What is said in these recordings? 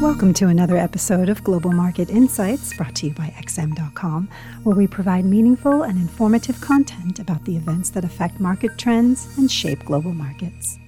Welcome to another episode of Global Market Insights brought to you by XM.com, where we provide meaningful and informative content about the events that affect market trends and shape global markets.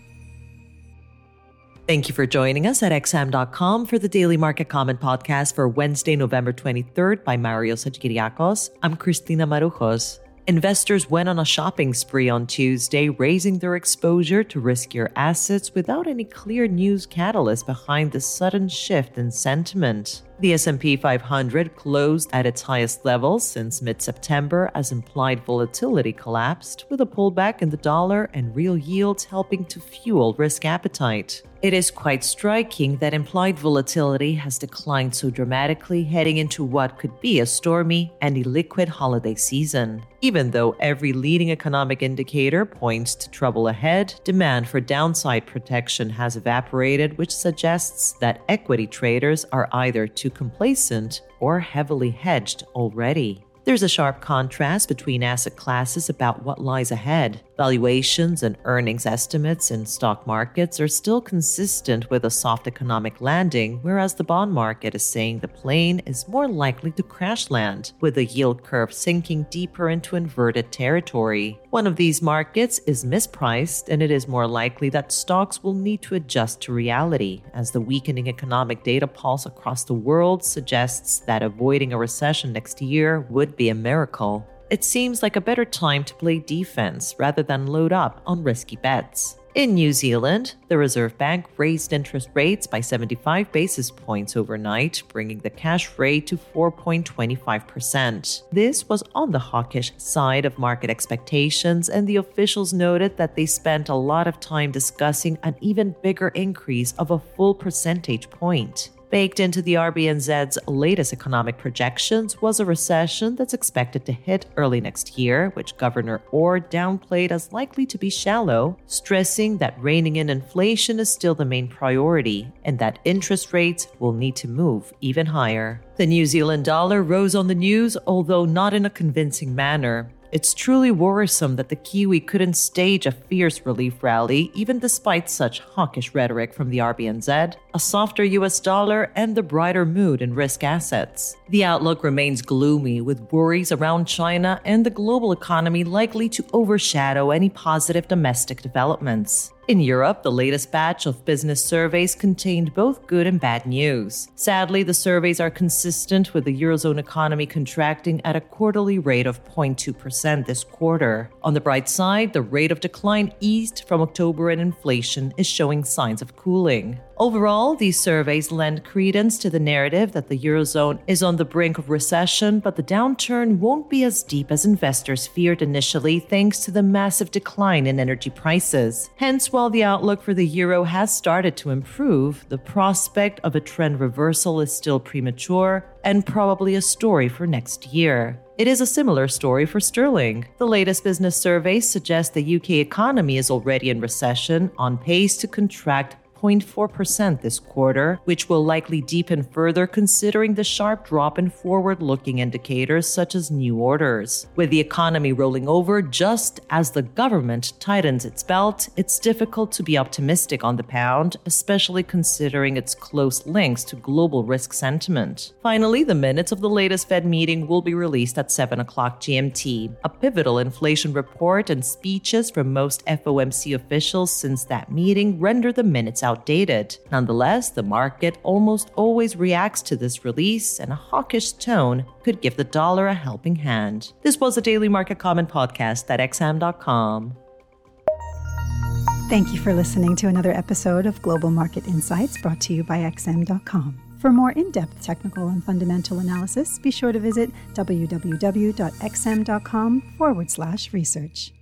Thank you for joining us at XM.com for the Daily Market Comment podcast for Wednesday, November 23rd by Mario Hadjikyriacos. I'm Christina Marujos. Investors went on a shopping spree on Tuesday, raising their exposure to riskier assets without any clear news catalyst behind the sudden shift in sentiment. The S&P 500 closed at its highest level since mid-September as implied volatility collapsed, with a pullback in the dollar and real yields helping to fuel risk appetite. It is quite striking that implied volatility has declined so dramatically heading into what could be a stormy and illiquid holiday season. Even though every leading economic indicator points to trouble ahead, demand for downside protection has evaporated, which suggests that equity traders are either too complacent or heavily hedged already. There's a sharp contrast between asset classes about what lies ahead. Valuations and earnings estimates in stock markets are still consistent with a soft economic landing, whereas the bond market is saying the plane is more likely to crash land, with the yield curve sinking deeper into inverted territory. One of these markets is mispriced, and it is more likely that stocks will need to adjust to reality, as the weakening economic data pulse across the world suggests that avoiding a recession next year would be a miracle it seems like a better time to play defense rather than load up on risky bets. In New Zealand, the Reserve Bank raised interest rates by 75 basis points overnight, bringing the cash rate to 4.25%. This was on the hawkish side of market expectations, and the officials noted that they spent a lot of time discussing an even bigger increase of a full percentage point. Baked into the RBNZ's latest economic projections was a recession that's expected to hit early next year, which Governor Orr downplayed as likely to be shallow, stressing that reining in inflation is still the main priority and that interest rates will need to move even higher. The New Zealand dollar rose on the news, although not in a convincing manner. It's truly worrisome that the Kiwi couldn't stage a fierce relief rally, even despite such hawkish rhetoric from the RBNZ, a softer US dollar, and the brighter mood in risk assets. The outlook remains gloomy, with worries around China and the global economy likely to overshadow any positive domestic developments. In Europe, the latest batch of business surveys contained both good and bad news. Sadly, the surveys are consistent with the Eurozone economy contracting at a quarterly rate of 0.2% this quarter. On the bright side, the rate of decline eased from October and inflation is showing signs of cooling. Overall, these surveys lend credence to the narrative that the Eurozone is on the brink of recession, but the downturn won't be as deep as investors feared initially thanks to the massive decline in energy prices. Hence, while the outlook for the euro has started to improve, the prospect of a trend reversal is still premature and probably a story for next year. It is a similar story for sterling. The latest business survey suggests the UK economy is already in recession, on pace to contract 0.4% this quarter, which will likely deepen further considering the sharp drop in forward looking indicators such as new orders. With the economy rolling over just as the government tightens its belt, it's difficult to be optimistic on the pound, especially considering its close links to global risk sentiment. Finally, the minutes of the latest Fed meeting will be released at 7 o'clock GMT. A pivotal inflation report and speeches from most FOMC officials since that meeting render the minutes out outdated. Nonetheless, the market almost always reacts to this release, and a hawkish tone could give the dollar a helping hand. This was a Daily Market Comment podcast at xm.com. Thank you for listening to another episode of Global Market Insights brought to you by XM.com. For more in depth technical and fundamental analysis, be sure to visit www.xm.com forward slash research.